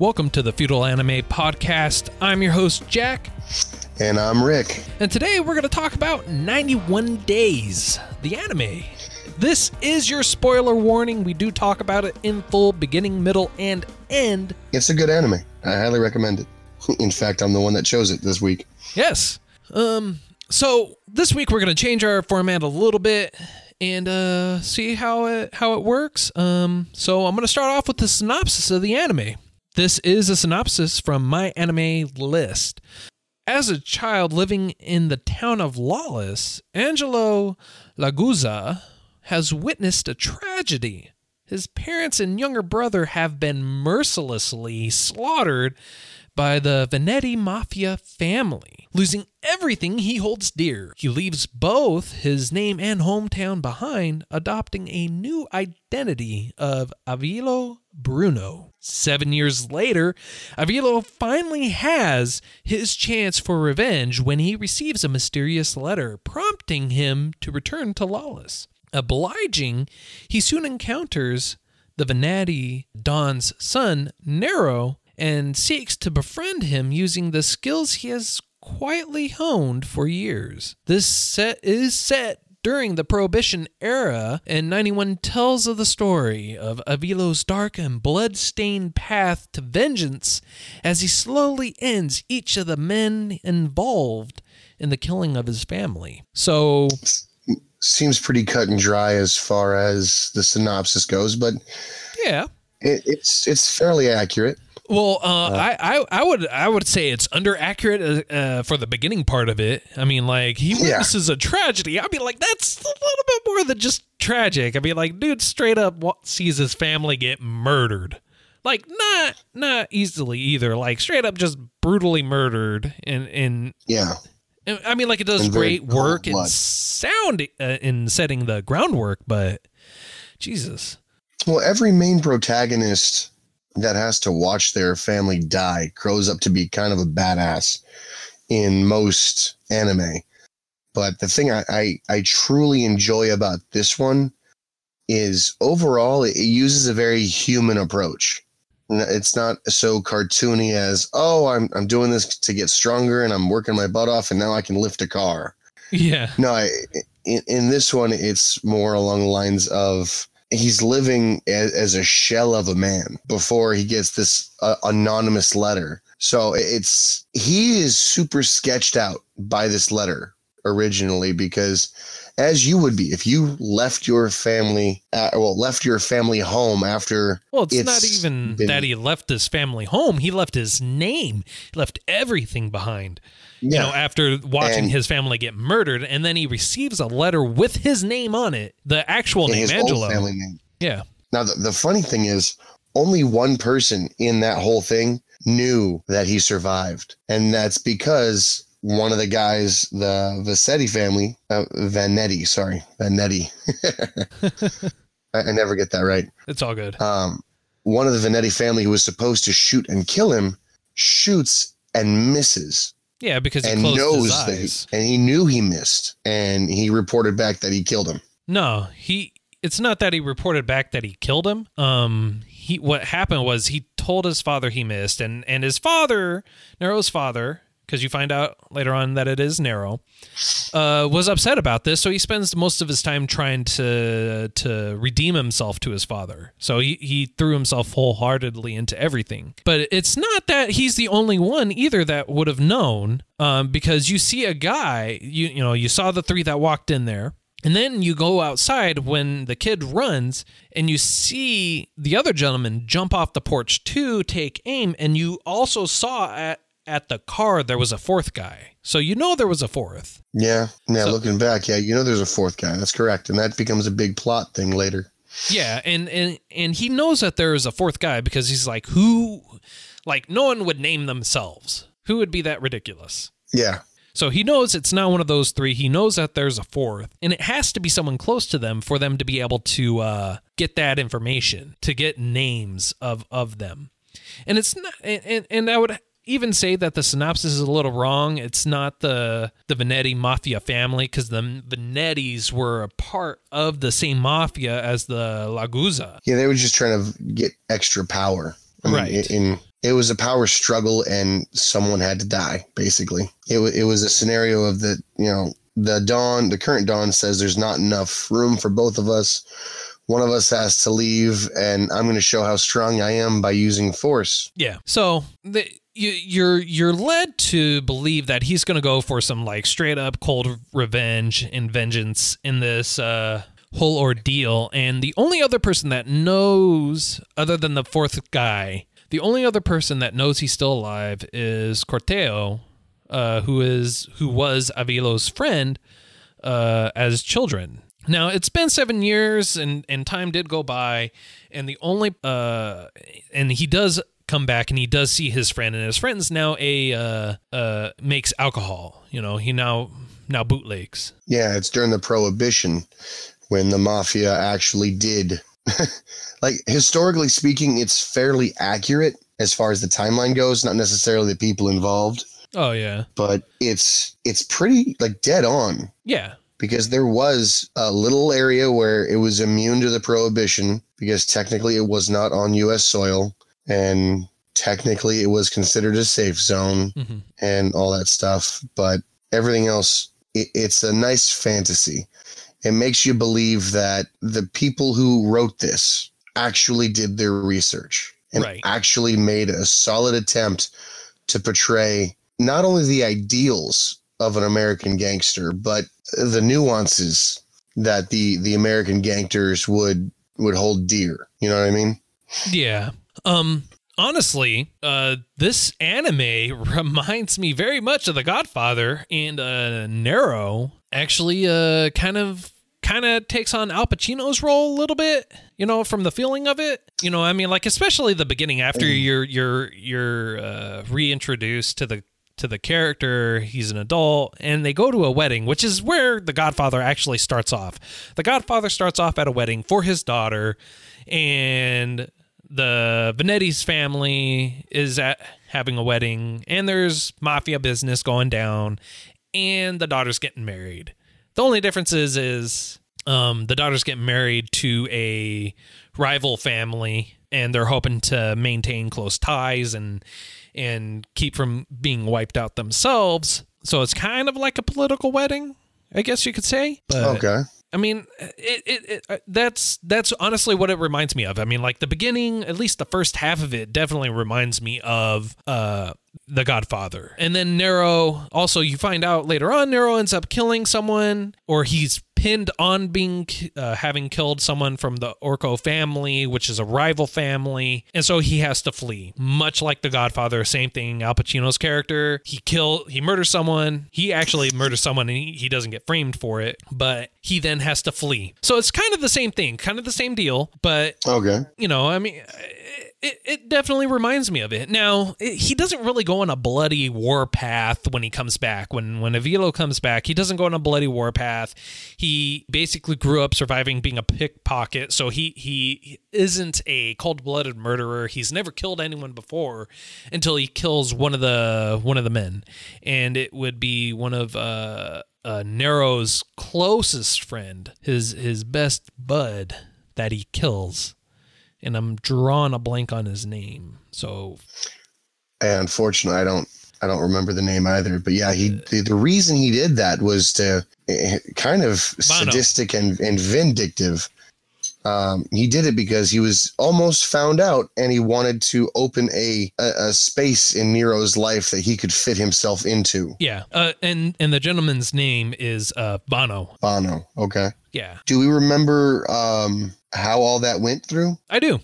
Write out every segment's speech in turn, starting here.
Welcome to the Feudal Anime Podcast. I'm your host, Jack. And I'm Rick. And today we're going to talk about 91 Days, the anime. This is your spoiler warning. We do talk about it in full, beginning, middle, and end. It's a good anime. I highly recommend it. In fact, I'm the one that chose it this week. Yes. Um so this week we're going to change our format a little bit and uh see how it how it works. Um so I'm going to start off with the synopsis of the anime. This is a synopsis from MyAnimeList. As a child living in the town of Lawless, Angelo Lagusa has witnessed a tragedy. His parents and younger brother have been mercilessly slaughtered by the Vanetti Mafia family, losing everything he holds dear. He leaves both his name and hometown behind, adopting a new identity of Avilio Bruno. Seven years later, Avilio finally has his chance for revenge when he receives a mysterious letter prompting him to return to Lawless. Obliging, he soon encounters the Vanetti Don's son, Nero, and seeks to befriend him using the skills he has quietly honed for years. This set is set during the Prohibition era, and 91 tells of the story of Avilio's dark and blood-stained path to vengeance as he slowly ends each of the men involved in the killing of his family. So Seems pretty cut and dry as far as the synopsis goes, but yeah, it, it's it's fairly accurate. Well, uh, I, I I would I would say it's under accurate uh, for the beginning part of it. I mean, like he Yeah. witnesses a tragedy. I'd be like, that's a little bit more than just tragic. I'd be like, dude, straight up sees his family get murdered. Like not not easily either. Like straight up just brutally murdered. And and Yeah. and, I mean, like it does And great work cold in sound uh, in setting the groundwork, but Jesus. Well, every main protagonist that has to watch their family die grows up to be kind of a badass in most anime. But the thing I, I, I truly enjoy about this one is overall it uses a very human approach. It's not so cartoony as, oh, I'm, I'm doing this to get stronger and I'm working my butt off and now I can lift a car. Yeah. No, I, in, in this one, it's more along the lines of he's living as, as a shell of a man before he gets this uh, anonymous letter. So it's he is super sketched out by this letter originally because as you would be if you left your family uh, well left your family home after Well, it's, It's not even been- that he left his family home. He left his name. He left everything behind. You know, after watching And- his family get murdered, and then he receives a letter with his name on it, the actual name, his Angelo. old family name Yeah. Now, the, the funny thing is, only one person in that whole thing knew that he survived. And that's because one of the guys, the Vassetti family, uh, Vanetti, sorry, Vanetti. I, I never get that right. It's all good. Um, one of the Vanetti family who was supposed to shoot and kill him shoots and misses Yeah, because he and knows his that he, and he knew he missed and he reported back that he killed him. No, he. It's not that he reported back that he killed him. Um, he what happened was he told his father he missed, and and his father, Nero's father, because you find out later on that it is Nero, uh, was upset about this. So he spends most of his time trying to to redeem himself to his father. So he he threw himself wholeheartedly into everything. But it's not that he's the only one either that would have known, um, because you see a guy, you you know, you saw the three that walked in there. And then you go outside when the kid runs and you see the other gentleman jump off the porch to take aim, and you also saw at at the car there was a fourth guy. So you know there was a fourth. Yeah. Yeah. So- looking back, yeah, you know, there's a fourth guy. That's correct. And that becomes a big plot thing later. Yeah, and and and he knows that there is a fourth guy because he's like, who, like, no one would name themselves. Who would be that ridiculous? Yeah. So he knows it's not one of those three. He knows that there's a fourth, and it has to be someone close to them for them to be able to uh, get that information, to get names of of them. And it's not, and, and, and I would even say that the synopsis is a little wrong. It's not the the Vanetti mafia family because the Vanettis were a part of the same mafia as the Lagusa. Yeah, they were just trying to get extra power. I mean, Right. In it was a power struggle, and someone had to die. Basically, it it was a scenario of the you know the Don, the current Don says there's not enough room for both of us. One of us has to leave, and I'm going to show how strong I am by using force. Yeah. So the, you, you're you're led to believe that he's going to go for some like straight up cold revenge and vengeance in this uh, whole ordeal. And the only other person that knows, other than the fourth guy, the only other person that knows he's still alive is Corteo, uh, who is who was Avilio's friend uh, as children. Now it's been seven years, and and time did go by, and the only uh, and he does come back, and he does see his friend, and his friend's now a uh, uh, makes alcohol. You know, he now now bootlegs. Yeah, it's during the prohibition when the mafia actually did like historically speaking it's fairly accurate as far as the timeline goes, not necessarily the people involved, Oh yeah, but it's it's pretty like dead on yeah, because there was a little area where it was immune to the prohibition because technically it was not on US soil and technically it was considered a safe zone hmm and all that stuff. But everything else, it, it's a nice fantasy. It makes you believe that the people who wrote this actually did their research and Right. actually made a solid attempt to portray not only the ideals of an American gangster, but the nuances that the the American gangsters would would hold dear. You know what I mean? yeah. Um, honestly, uh, this anime reminds me very much of The Godfather, and uh, Nero actually uh kind of kind of takes on Al Pacino's role a little bit, you know, from the feeling of it. You know, I mean, like especially the beginning after you're you're you're uh, reintroduced to the to the character. He's an adult, and they go to a wedding, which is where The Godfather actually starts off. The Godfather starts off at a wedding for his daughter, and the Vanetti's family is at having a wedding, and there's mafia business going down, and the daughter's getting married. The only difference is, is um, the daughter's getting married to a rival family, and they're hoping to maintain close ties and and keep from being wiped out themselves. So it's kind of like a political wedding, I guess you could say. But, okay. I mean, it, it, it uh, that's that's honestly what it reminds me of. I mean, like the beginning, at least the first half of it, definitely reminds me of uh, The Godfather. And then Nero. Also, you find out later on, Nero ends up killing someone, or he's pinned on being uh, having killed someone from the Orco family, which is a rival family, and so he has to flee. Much like The Godfather, same thing. Al Pacino's character, he kill, he murders someone. He actually murders someone, and he, he doesn't get framed for it, but he then has to flee. So it's kind of the same thing, kind of the same deal, but Okay. you know, I mean, it, it it definitely reminds me of it. Now, it, he doesn't really go on a bloody war path when he comes back. When when Avilio comes back, he doesn't go on a bloody war path. He basically grew up surviving being a pickpocket, so he he isn't a cold-blooded murderer. He's never killed anyone before until he kills one of the one of the men, and it would be one of uh, uh Nero's closest friend, his his best bud that he kills and I'm drawing a blank on his name. So And unfortunately, I don't I don't remember the name either. But yeah, he the, the reason he did that was to eh, kind of sadistic and, and vindictive. Um, he did it because he was almost found out, and he wanted to open a, a a space in Nero's life that he could fit himself into. yeah, uh, and and the gentleman's name is uh, Bono. Bono. Okay. Yeah, Do we remember um, how all that went through? I do.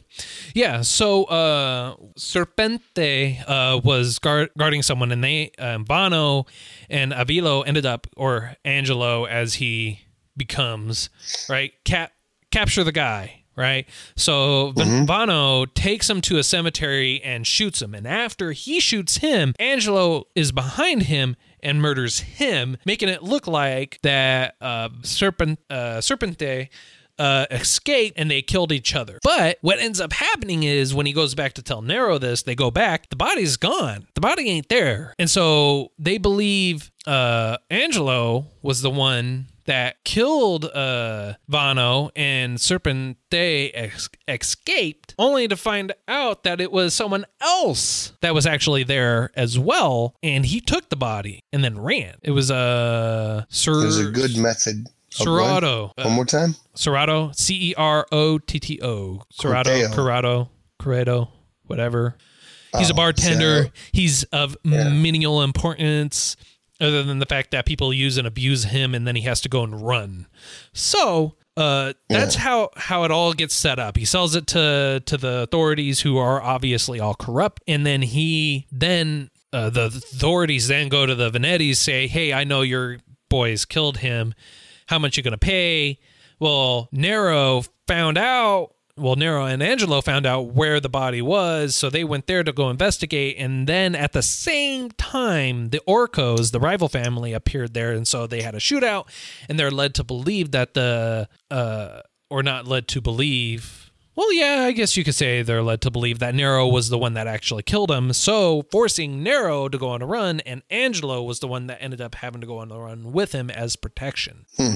Yeah, so uh, Serpente uh, was guard- guarding someone, and they um, Bono and Avilio ended up, or Angelo as he becomes, right? Cap capture the guy, right? So Mhm. Vanno takes him to a cemetery and shoots him. And after he shoots him, Angelo is behind him and murders him, making it look like that uh, Serpent uh, Serpente uh, escaped and they killed each other. But what ends up happening is when he goes back to tell Nero this, they go back, the body's gone. The body ain't there. And so they believe uh, Angelo was the one that killed uh, Vanno and Serpente ex- only to find out that it was someone else that was actually there as well. And he took the body and then ran. It was a uh, Sir- There's a good method. what? Serrato. One more time. Serrato, C E R O T T O. Corteo. Corrado, Corrado, whatever. He's a Oh, bartender. so- He's of Yeah. menial importance, other than the fact that people use and abuse him, and then he has to go and run. So uh, that's how how it all gets set up. He sells it to to the authorities, who are obviously all corrupt, and then he then uh, the authorities then go to the Vanettis, say, "Hey, I know your boys killed him. How much you gonna pay?" Well, Nero found out. Well, Nero and Angelo found out where the body was, so they went there to go investigate. And then at the same time, the Orcos, the rival family, appeared there, and so they had a shootout. And they're led to believe that the, uh, or not led to believe. Well, yeah, I guess you could say they're led to believe that Nero was the one that actually killed him, so forcing Nero to go on a run, and Angelo was the one that ended up having to go on the run with him as protection. Hmm.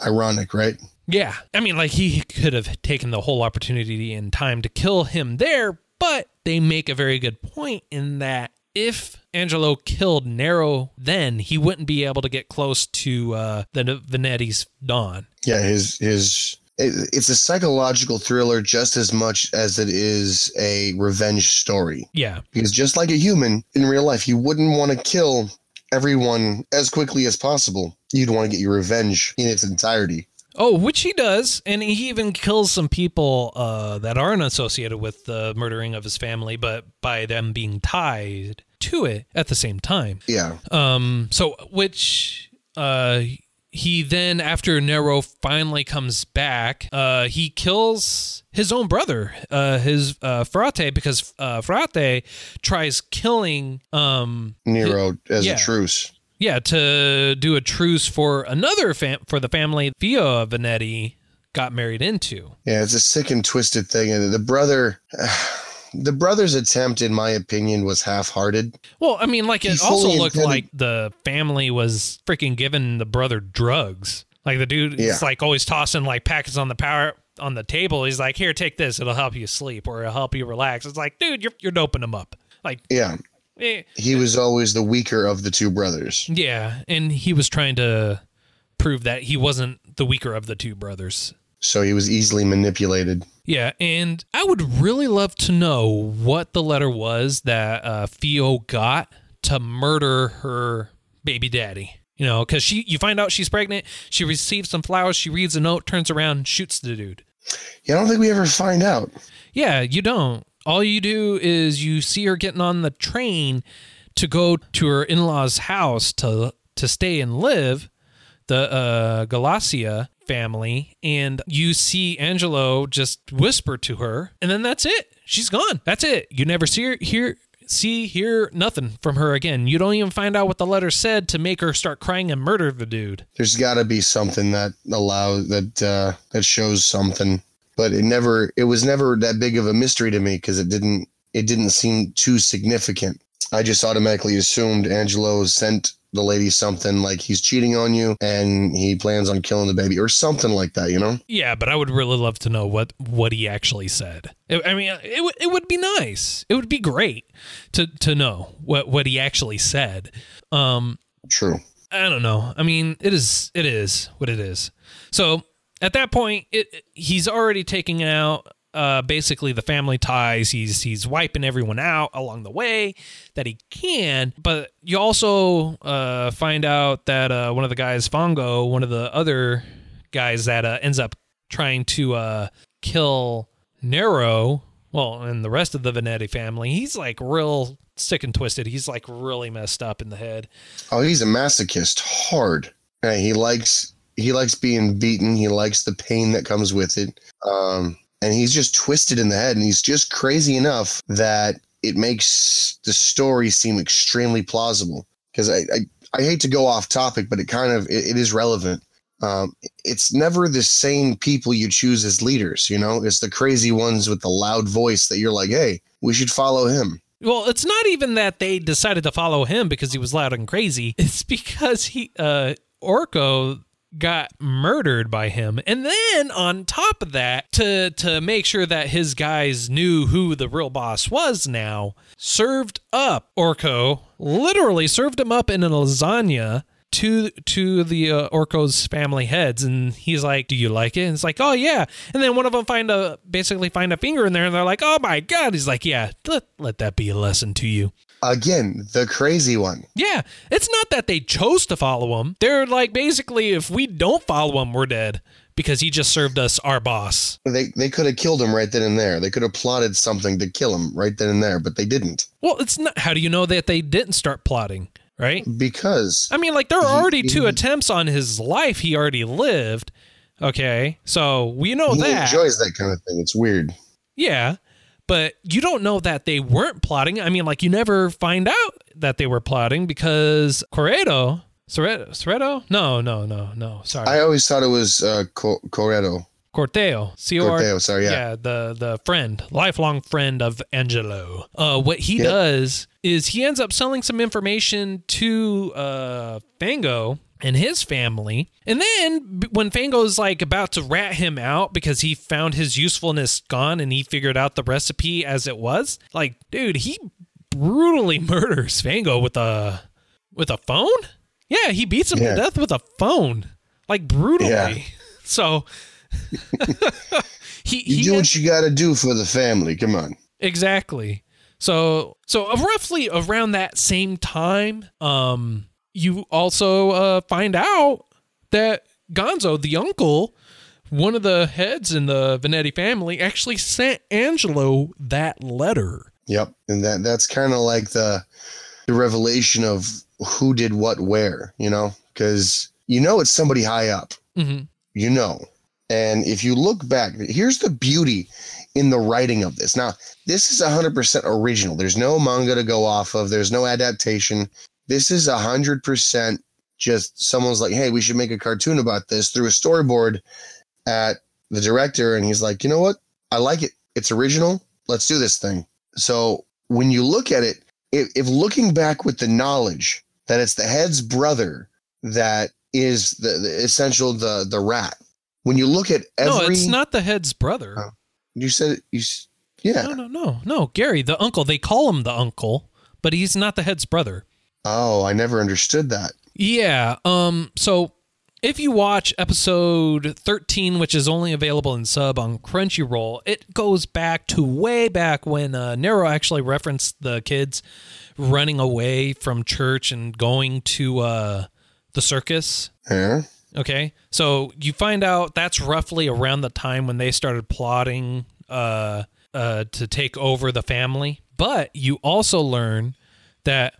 Ironic, right? Yeah. I mean, like, he could have taken the whole opportunity and time to kill him there, but they make a very good point in that if Angelo killed Nero then, he wouldn't be able to get close to uh, the Vanetti's Don. Yeah, his his it's a psychological thriller just as much as it is a revenge story. Yeah. Because just like a human in real life, you wouldn't want to kill everyone as quickly as possible. You'd want to get your revenge in its entirety. Oh, which he does, and he even kills some people uh, that aren't associated with the murdering of his family, but by them being tied to it at the same time. Yeah. Um, so which uh, he then, after Nero finally comes back, uh, he kills his own brother, uh, his uh, Frate, because uh, Frate tries killing um, Nero as yeah. a truce. Yeah, to do a truce for another fam- for the family Theo Vanetti got married into. Yeah, it's a sick and twisted thing. And the brother, the brother's attempt, in my opinion, was half-hearted. Well, I mean, like He it also looked intended- like the family was freaking giving the brother drugs. Like the dude Yeah. is like always tossing like packets on the power on the table. He's like, "Here, take this. It'll help you sleep or it'll help you relax." It's like, dude, you're you're doping him up. Like, Yeah, eh, he was always the weaker of the two brothers. yeah, and he was trying to prove that he wasn't the weaker of the two brothers. So he was easily manipulated. Yeah, and I would really love to know what the letter was that uh, Theo got to murder her baby daddy. You know, because she, you find out she's pregnant. She receives some flowers. She reads a note, turns around, shoots the dude. Yeah, I don't think we ever find out. Yeah, you don't. All you do is you see her getting on the train to go to her in-laws' house to to stay and live, the uh, Galassia family, and you see Angelo just whisper to her, and then that's it. She's gone. That's it. You never see her, hear, see, hear nothing from her again. You don't even find out what the letter said to make her start crying and murder the dude. There's got to be something that allows that uh, that shows something, but it never. It was never that big of a mystery to me because it didn't. It didn't seem too significant. I just automatically assumed Angelo sent the lady something like he's cheating on you and he plans on killing the baby or something like that. You know? Yeah, but I would really love to know what what he actually said. I mean, it would it would be nice. It would be great to to know what what he actually said. Um, True. I don't know. I mean, it is it is what it is. So at that point, it he's already taking out uh, basically the family ties. He's he's wiping everyone out along the way that he can. But you also uh, find out that uh, one of the guys, Fango, one of the other guys that uh, ends up trying to uh, kill Nero. Well, and the rest of the Vanetti family, he's like real sick and twisted. He's like really messed up in the head. Oh, he's a masochist, hard. Hey, he likes he likes being beaten. He likes the pain that comes with it. Um, and he's just twisted in the head and he's just crazy enough that it makes the story seem extremely plausible because I, I, I hate to go off topic but it kind of it, it is relevant um, it's never the same people you choose as leaders you know it's the crazy ones with the loud voice that you're like hey we should follow him Well, it's not even that they decided to follow him because he was loud and crazy. It's because he uh Orco got murdered by him. And then on top of that, to to make sure that his guys knew who the real boss was now, served up Orco, literally served him up in a lasagna to to the uh, Orco's family heads and he's like, "Do you like it?" And it's like, "Oh yeah." And then one of them find a basically find a finger in there and they're like, "Oh my god." He's like, "Yeah, let, let that be a lesson to you." Again the crazy one Yeah, it's not that they chose to follow him. They're like basically if we don't follow him, we're dead because he just served us our boss. they they could have killed him right then and there they could have plotted something to kill him right then and there but they didn't Well, it's not how do you know that they didn't start plotting, right? because I mean, like there are already two he- attempts on his life he already lived. Okay, so we know that he that. enjoys that kind of thing it's weird Yeah, but you don't know that they weren't plotting. I mean, like you never find out that they were plotting because Corredo, Soreto, Soreto? No, no, no, no. Sorry, I always thought it was uh, Co- Corretto. Corteo, C O R. Corteo, sorry, yeah. the the friend, lifelong friend of Angelo. Uh, what he Yep. does is he ends up selling some information to uh Fango and his family, and then when Fango's like about to rat him out because he found his usefulness gone and he figured out the recipe as it was, like, dude, he brutally murders Fango with a with a phone. Yeah, he beats him Yeah. to death with a phone, like brutally. Yeah. So he You he do had- what you got to do for the family. Come on. exactly. So so uh, roughly around that same time, um, you also uh, find out that Ganzo, the uncle, one of the heads in the Vanetti family, actually sent Angelo that letter. Yep. And that that's kind of like the the revelation of who did what where, you know? Cuz you know it's somebody high up. hmm You know. And if you look back, here's the beauty in the writing of this. Now, this is 100% original. There's no manga to go off of. There's no adaptation. This is 100% just someone's like, "Hey, we should make a cartoon about this." Through a storyboard at the director and he's like, "You know what? I like it. It's original. Let's do this thing." So, when you look at it, if, if looking back with the knowledge that it's the head's brother that is the, the essential the the rat. When you look at every no, it's not the head's brother. Oh. you said you yeah. No, no, no, no. Gary, the uncle. They call him the uncle, but he's not the head's brother. Oh, I never understood that. Yeah. Um. So if you watch episode 13, which is only available in sub on Crunchyroll, it goes back to way back when uh, Nero actually referenced the kids running away from church and going to uh, the circus. Yeah. Okay. So you find out that's roughly around the time when they started plotting uh, uh, to take over the family. But you also learn that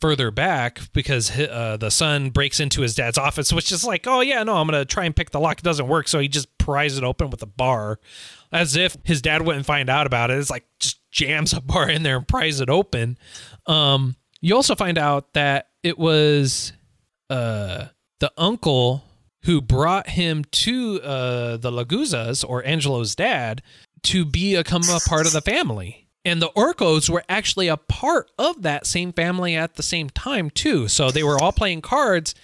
further back, because uh, the son breaks into his dad's office, which is like, oh, yeah, no, I'm going to try and pick the lock. It doesn't work. So he just pries it open with a bar as if his dad wouldn't find out about it. It's like just jams a bar in there and pries it open. Um, you also find out that it was uh, the uncle who brought him to uh, the Lagusas or Angelo's dad to become a part of the family. And the Orcos were actually a part of that same family at the same time too. So they were all playing cards,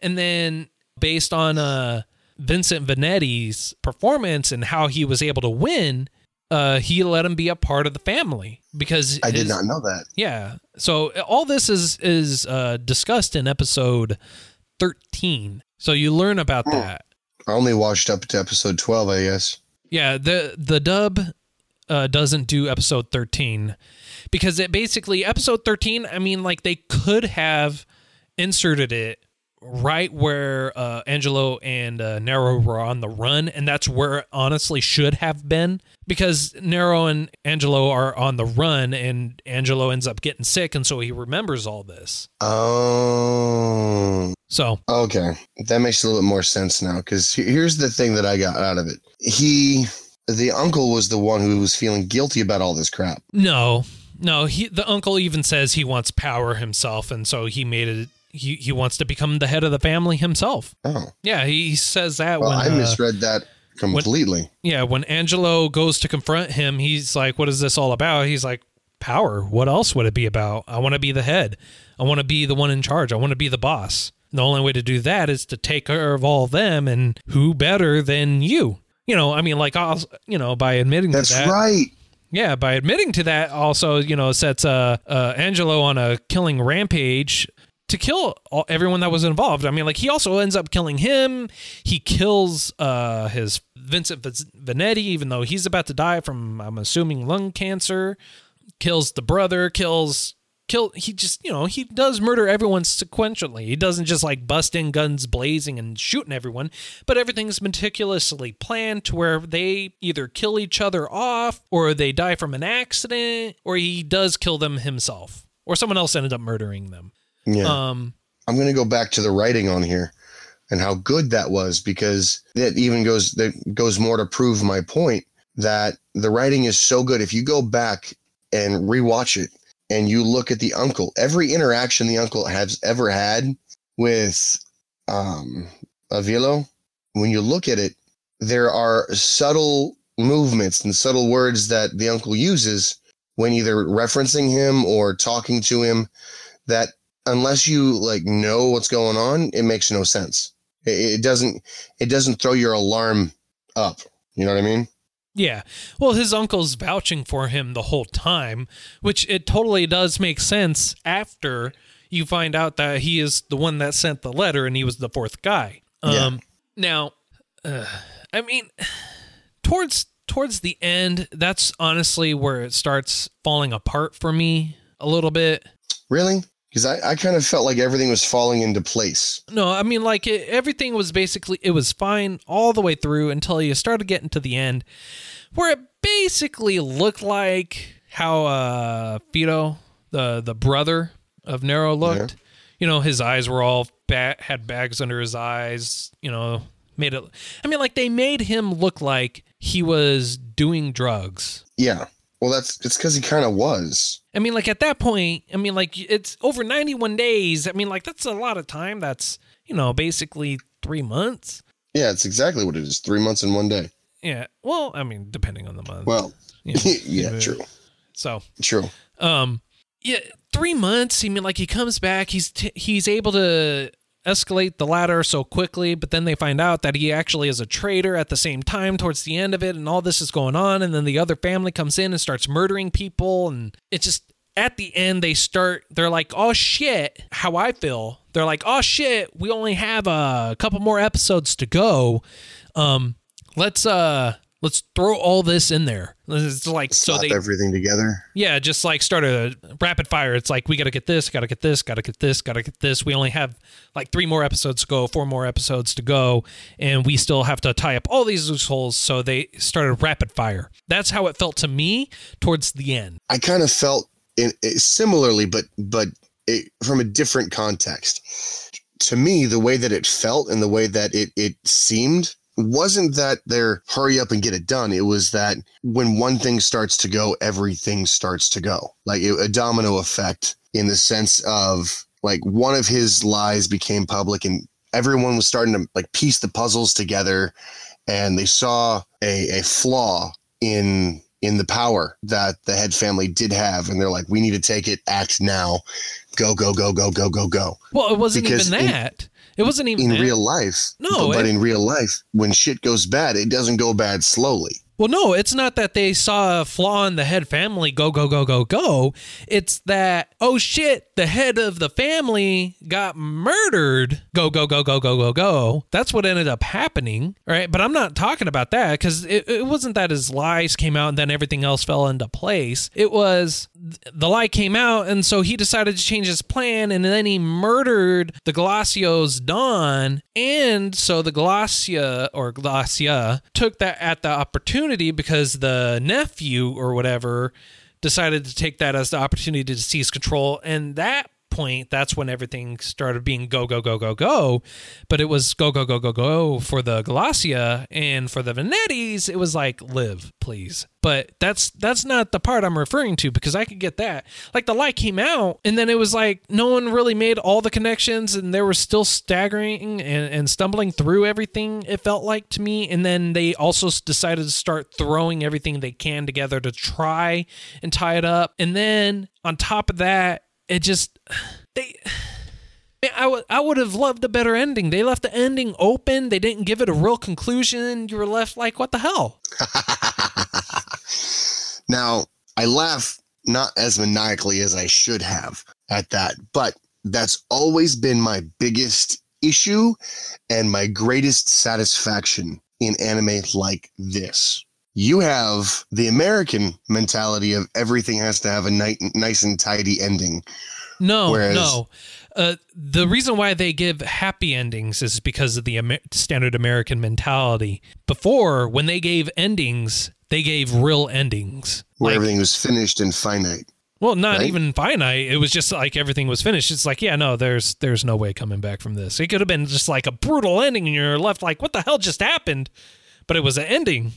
and then based on uh, Vincent Vanetti's performance and how he was able to win, uh, he let him be a part of the family because I did not know that. yeah. So all this is is uh, discussed in episode thirteen. So you learn about that. I only watched up to episode 12, I guess. Yeah. The the dub uh, doesn't do episode thirteen because it basically episode thirteen. I mean, like they could have inserted it right where uh, Angelo and uh, Nero were on the run, and that's where it honestly should have been because Nero and Angelo are on the run, and Angelo ends up getting sick, and so he remembers all this. Oh, So okay. That makes a little bit more sense now because here's the thing that I got out of it. He the uncle was the one who was feeling guilty about all this crap. No, no. He the uncle even says he wants power himself, and so he made it. He he wants to become the head of the family himself. Oh, Yeah, he says that well, when I uh, misread that completely. yeah when Angelo goes to confront him, he's like, "What is this all about?" He's like, "Power. What else would it be about? I want to be the head. I want to be the one in charge. I want to be the boss. The only way to do that is to take care of all them, and who better than you?" You know, I mean, like, you know, by admitting That's to that, right. Yeah, by admitting to that, also you know sets uh, uh Angelo on a killing rampage to kill all, everyone that was involved. I mean, like he also ends up killing him. He kills uh his Vincent Vanetti, even though he's about to die from I'm assuming lung cancer. Kills the brother. Kills kill. He just you know he does murder everyone sequentially. He doesn't just like bust in guns blazing and shooting everyone, but everything's meticulously planned to where they either kill each other off or they die from an accident or he does kill them himself or someone else ended up murdering them. Yeah. Um I'm going to go back to the writing on here and how good that was because it even goes that goes more to prove my point that the writing is so good. If you go back and rewatch it and you look at the uncle, every interaction the uncle has ever had with um Avilio, when you look at it, there are subtle movements and subtle words that the uncle uses when either referencing him or talking to him that unless you like know what's going on, it makes no sense. It, it doesn't. It doesn't throw your alarm up. You know what I mean? Yeah. Well, his uncle's vouching for him the whole time, which it totally does make sense after you find out that he is the one that sent the letter and he was the fourth guy. Yeah. Um now uh, I mean towards towards the end, that's honestly where it starts falling apart for me a little bit. Really? Because I, I kind of felt like everything was falling into place. No, I mean like it, everything was basically it was fine all the way through until you started getting to the end, where it basically looked like how uh Fido, the the brother of Nero, looked. You know, his eyes were all ba- had bags under his eyes. You know, made it. I mean, like they made him look like he was doing drugs. Yeah. Well, that's it's because he kind of was. I mean, like at that point, I mean, like it's over 91 days. I mean, like that's a lot of time. That's, you know, basically three months. Yeah, it's exactly what it is. Three months and one day. Yeah. Well, I mean, depending on the month. Well, Yeah. yeah, true, So, true. um, yeah, three months. I mean, like he comes back. He's t- he's able to escalate the ladder so quickly, but then they find out that he actually is a traitor at the same time towards the end of it, and all this is going on, and then the other family comes in and starts murdering people, and it's just at the end they start they're like oh shit how i feel. They're like oh shit we only have a couple more episodes to go. Um let's uh let's throw all this in there it's like so Slap they everything together. yeah, just like start a rapid fire. It's like we got to get this, got to get this, got to get this, got to get this. We only have like three more episodes to go, four more episodes to go, and we still have to tie up all these loose holes. So they started rapid fire. That's how it felt to me towards the end. I kind of felt in, it similarly, but but it, from a different context. To me, the way that it felt and the way that it it seemed wasn't that they're hurry up and get it done. It was that when one thing starts to go, everything starts to go, like it, a domino effect in the sense of like one of his lies became public and everyone was starting to like piece the puzzles together and they saw a, a flaw in in the power that the head family did have. And they're like we need to take it. Act now. Go go go go go go go. Well, it wasn't Because even that. It wasn't even in that. real life No, but, but in real life when shit goes bad it doesn't go bad slowly Well, no, it's not that they saw a flaw in the head family go, go, go, go, go. It's that, oh shit, the head of the family got murdered. Go, go, go, go, go, go, go. That's what ended up happening, right? But I'm not talking about that because it, it wasn't that his lies came out and then everything else fell into place. It was the lie came out and so he decided to change his plan and then he murdered the Glacios Don. And so the Glacia or Glacia took that at the opportunity because the nephew or whatever decided to take that as the opportunity to seize control. And that point, that's when everything started being go, go, go, go, go. But it was go, go, go, go, go for the Galassia. And for the Vanettis, it was like live, please. But that's that's not the part I'm referring to because I could get that. Like the light came out and then it was like no one really made all the connections and they were still staggering and, and stumbling through everything, it felt like to me. And then they also decided to start throwing everything they can together to try and tie it up. And then on top of that, it just they I would I would have loved a better ending. They left the ending open. They didn't give it a real conclusion. You were left like, what the hell? now, I laugh not as maniacally as I should have at that, but that's always been my biggest issue and my greatest satisfaction in anime like this. You have the American mentality of everything has to have a nice and tidy ending. No, Whereas, no. Uh, the reason why they give happy endings is because of the Amer- standard American mentality. Before, when they gave endings, they gave real endings. Where like, everything was finished and finite. Well, not right? even finite. It was just like everything was finished. It's like, yeah, no, there's there's no way coming back from this. It could have been just like a brutal ending, and you're left like, what the hell just happened? But it was an ending.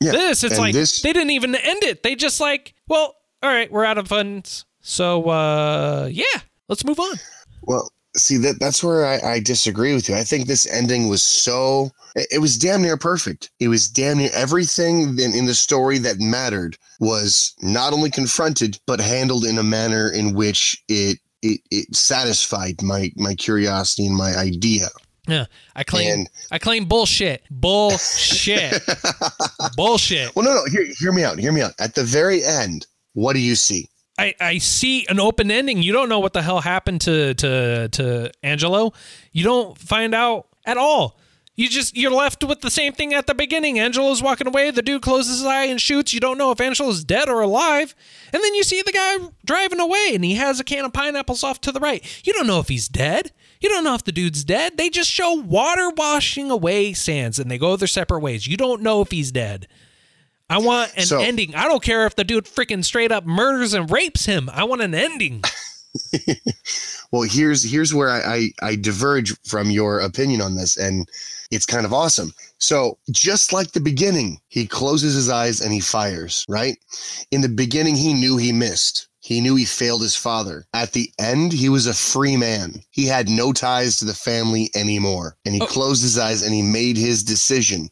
Yeah, this, it's like this, they didn't even end it. They just like, well, all right, we're out of funds. So uh yeah, let's move on. Well, see that that's where I, I disagree with you. I think this ending was so it was damn near perfect. It was damn near everything in, in the story that mattered was not only confronted but handled in a manner in which it it, it satisfied my my curiosity and my idea. Yeah, I claim and, I claim bullshit. Bullshit. bullshit. Well, no, no. Hear, hear me out. Hear me out. At the very end, what do you see? I, I see an open ending. You don't know what the hell happened to to to Angelo. You don't find out at all. You just you're left with the same thing at the beginning. Angelo's walking away, the dude closes his eye and shoots. You don't know if Angelo's dead or alive. And then you see the guy driving away and he has a can of pineapples off to the right. You don't know if he's dead. You don't know if the dude's dead. They just show water washing away sands and they go their separate ways. You don't know if he's dead. I want an so, ending. I don't care if the dude freaking straight up murders and rapes him. I want an ending. well, here's here's where I, I I diverge from your opinion on this, and it's kind of awesome. So, just like the beginning, he closes his eyes and he fires, right? In the beginning, he knew he missed. He knew he failed his father. At the end, he was a free man. He had no ties to the family anymore. And he oh. closed his eyes and he made his decision.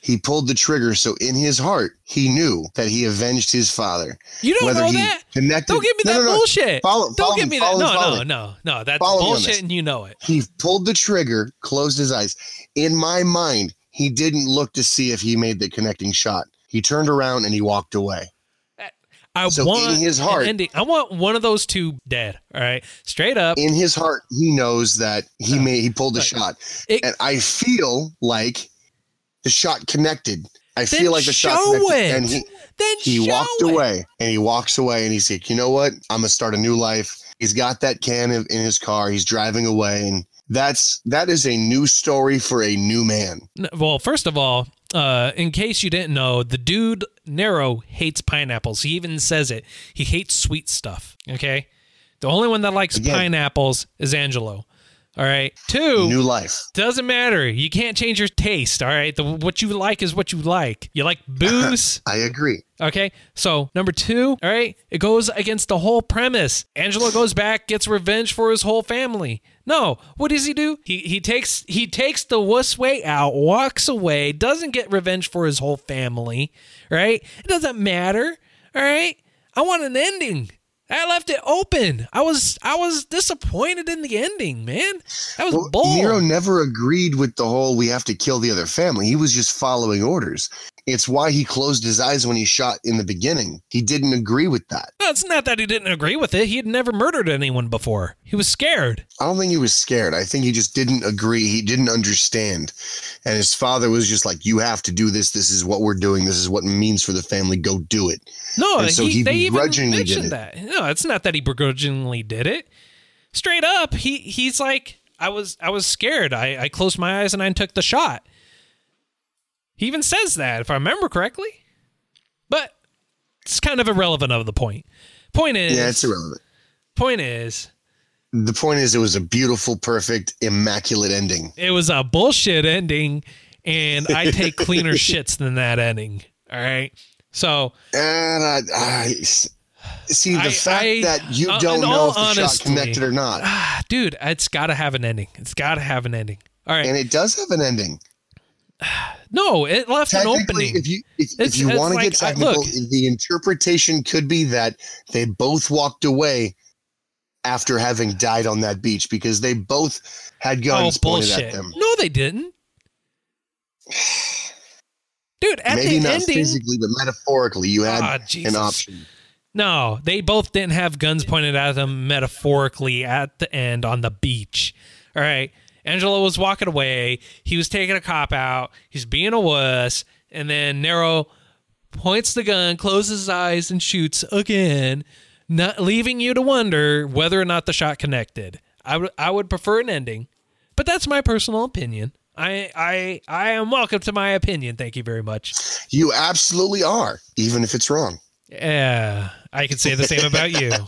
He pulled the trigger, so in his heart, he knew that he avenged his father. You don't Whether know that? Connected, don't give me no, that no, no. bullshit. Follow, don't give me that. No, no, no, no. That's follow bullshit, and you know it. He pulled the trigger, closed his eyes. In my mind, he didn't look to see if he made the connecting shot. He turned around and he walked away. I so want in his heart. Ending. I want one of those two dead. All right, straight up. In his heart, he knows that he uh, made he pulled the shot, it, and I feel like the shot connected. I feel like the shot connected, it. and he then he walked it. away, and he walks away, and he's like, you know what? I'm gonna start a new life. He's got that can in his car. He's driving away, and that's that is a new story for a new man. Well, first of all, uh, in case you didn't know, the dude Nero hates pineapples. He even says it. He hates sweet stuff. Okay, the only one that likes Again, pineapples is Angelo. All right. Two. New life. Doesn't matter. You can't change your taste. All right. The, what you like is what you like. You like booze. I agree. Okay. So number two. All right. It goes against the whole premise. Angelo goes back, gets revenge for his whole family. No. What does he do? He he takes he takes the wuss way out, walks away, doesn't get revenge for his whole family. Right. It doesn't matter. All right. I want an ending. I left it open. I was I was disappointed in the ending, man. That was well, bull. Nero never agreed with the whole we have to kill the other family. He was just following orders. It's why he closed his eyes when he shot in the beginning. He didn't agree with that. No, it's not that he didn't agree with it. He had never murdered anyone before. He was scared. I don't think he was scared. I think he just didn't agree. He didn't understand. And his father was just like, You have to do this. This is what we're doing. This is what it means for the family. Go do it. No, and so he, he they begrudgingly even mentioned that. No, it's not that he begrudgingly did it. Straight up, he he's like, I was I was scared. I, I closed my eyes and I took the shot. He even says that, if I remember correctly. But it's kind of irrelevant of the point. Point is Yeah, it's irrelevant. Point is, the point is, it was a beautiful, perfect, immaculate ending. It was a bullshit ending, and I take cleaner shits than that ending. All right. So And I, I see the I- fact I- that you uh, don't know if the shot connected or not, ah, dude, it's got to have an ending. It's got to have an ending. All right. and it does have an ending. no, it left an opening. if you if, if you want to like, get I- technical, look. the interpretation could be that they both walked away after having died on that beach because they both had oh, guns pointed at them. No, they didn't. Dude, at Maybe the not ending, physically, but metaphorically, you had ah, Jesus. an option. No, they both didn't have guns pointed at them metaphorically at the end on the beach. All right. Angelo was walking away. He was taking a cop out. He's being a wuss. And then Nero points the gun, closes his eyes, and shoots again, not leaving you to wonder whether or not the shot connected. I would I would prefer an ending, but that's my personal opinion. I I I am welcome to my opinion. Thank you very much. You absolutely are, even if it's wrong. Yeah, I could say the same about you.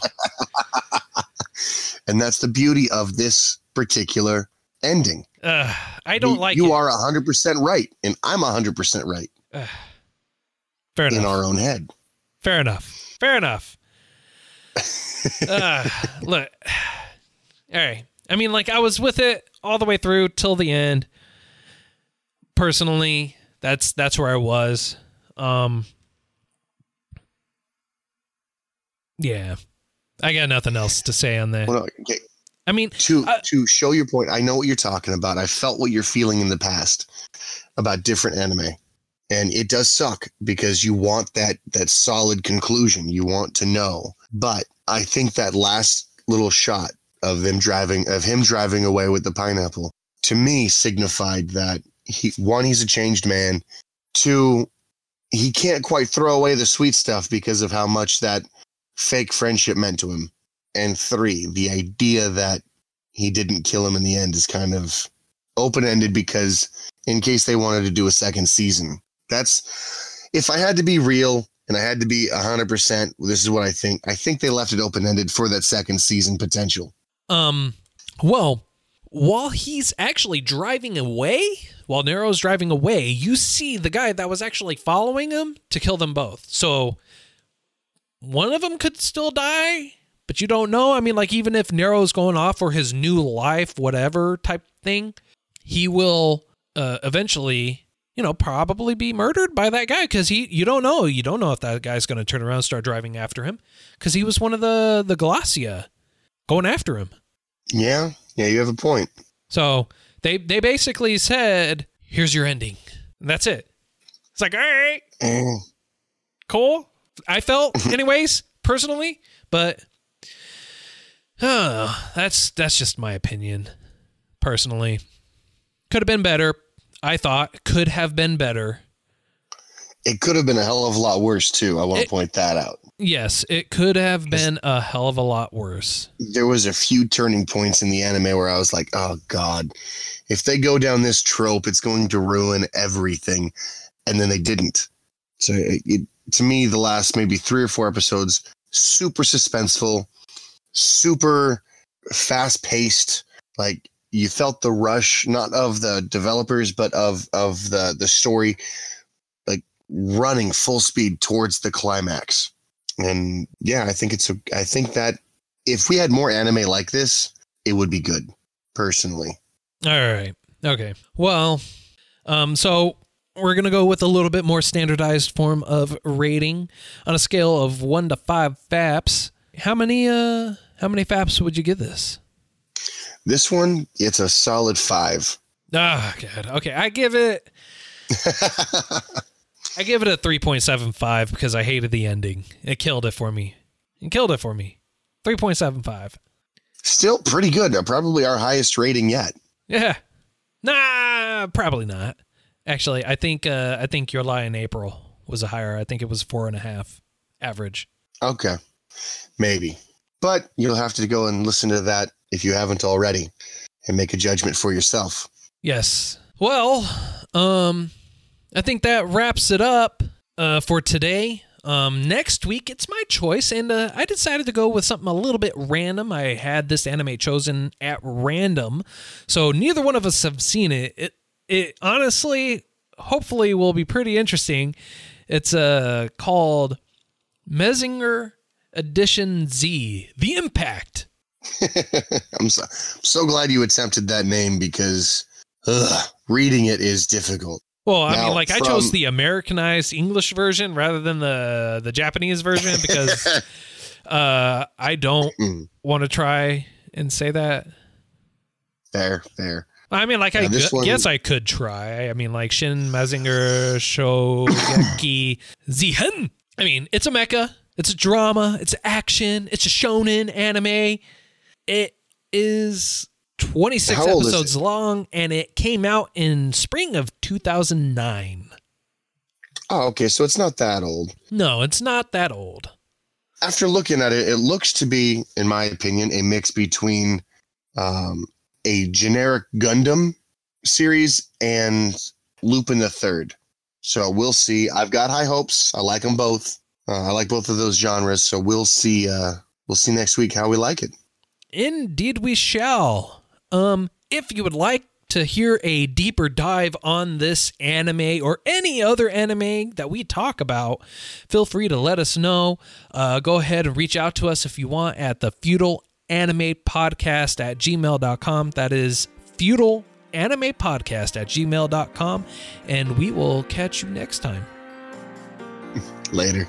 And that's the beauty of this particular ending. Uh, I don't you, like you it. are 100% right, and I'm 100% right Fair enough. in our own head. Fair enough. Fair enough. uh, look, all right. I mean, like I was with it all the way through till the end. Personally, that's that's where I was. Um, yeah, I got nothing else to say on that. Well, okay, I mean, to Uh, to show your point, I know what you're talking about. I felt what you're feeling in the past about different anime, and it does suck because you want that that solid conclusion. You want to know, but I think that last little shot of them driving of him driving away with the pineapple to me signified that he one he's a changed man, two he can't quite throw away the sweet stuff because of how much that fake friendship meant to him and three, the idea that he didn't kill him in the end is kind of open ended because in case they wanted to do a second season, that's if I had to be real and I had to be 100%, this is what I think. I think they left it open ended for that second season potential. Um, well, while he's actually driving away, while Nero's driving away, you see the guy that was actually following him to kill them both. So one of them could still die, but you don't know. I mean, like even if Nero's going off for his new life, whatever type thing, he will uh, eventually, you know, probably be murdered by that guy because he. You don't know. You don't know if that guy's going to turn around and start driving after him because he was one of the the Galassia going after him. Yeah, yeah, you have a point. So they they basically said, "Here's your ending." And that's it. It's like, all right, Eh, cool. I felt, anyways, personally, but uh, that's that's just my opinion. Personally, could have been better. I thought could have been better. It could have been a hell of a lot worse, too. I want It- to point that out. Yes, it could have been a hell of a lot worse. There was a few turning points in the anime where I was like, oh, God, if they go down this trope, it's going to ruin everything. And then they didn't. So it, it, to me, the last maybe three or four episodes, super suspenseful, super fast paced. Like you felt the rush, not of the developers, but of of the the story, like running full speed towards the climax. And yeah, I think it's a. I think that if we had more anime like this, it would be good. Personally, All right. Okay. Well, um, so we're gonna go with a little bit more standardized form of rating on a scale of one to five faps. How many uh how many faps would you give this? this one it's a solid five. Oh god. Okay, I give it I give it a three point seven five because I hated the ending. It killed it for me. It killed it for me. Three point seven five. Still pretty good. Probably our highest rating yet. Yeah. Nah, probably not. Actually, I think uh, I think your lie in April was a higher. I think it was four and a half average. Okay, maybe, but you'll have to go and listen to that if you haven't already, and make a judgment for yourself. Yes. Well, um, I think that wraps it up uh, for today. Um, next week, it's my choice, and uh, I decided to go with something a little bit random. I had this anime chosen at random, so neither one of us have seen it. It, it honestly, hopefully, will be pretty interesting. It's uh, called Mazinger Edition Z: The Impact. I'm so, I'm so glad you attempted that name because ugh, reading it is difficult. Well, I Now, mean, like I chose the Americanized English version rather than the the Japanese version because uh, I don't want to try and say that. fair, fair. I mean, like I Yeah, this gu- one- guess I could try. I mean, like Shin Mazinger Shogeki Zihen. I mean, it's a mecha. It's a drama. It's action. It's a shonen anime. It is 26 How old is episodes long, and it came out in spring of 2009. Oh, okay. So it's not that old. No, it's not that old. After looking at it, it looks to be, in my opinion, a mix between um, a generic Gundam series and Lupin the Third. So we'll see. I've got high hopes. I like them both. Uh, I like both of those genres. So we'll see. Uh, we'll see next week how we like it. Indeed, we shall. Um, if you would like to hear a deeper dive on this anime or any other anime that we talk about, feel free to let us know. Uh, go ahead and reach out to us if you want at the feudal anime podcast at gmail.com. That is feudal anime podcast at gmail.com. And we will catch you next time. Later.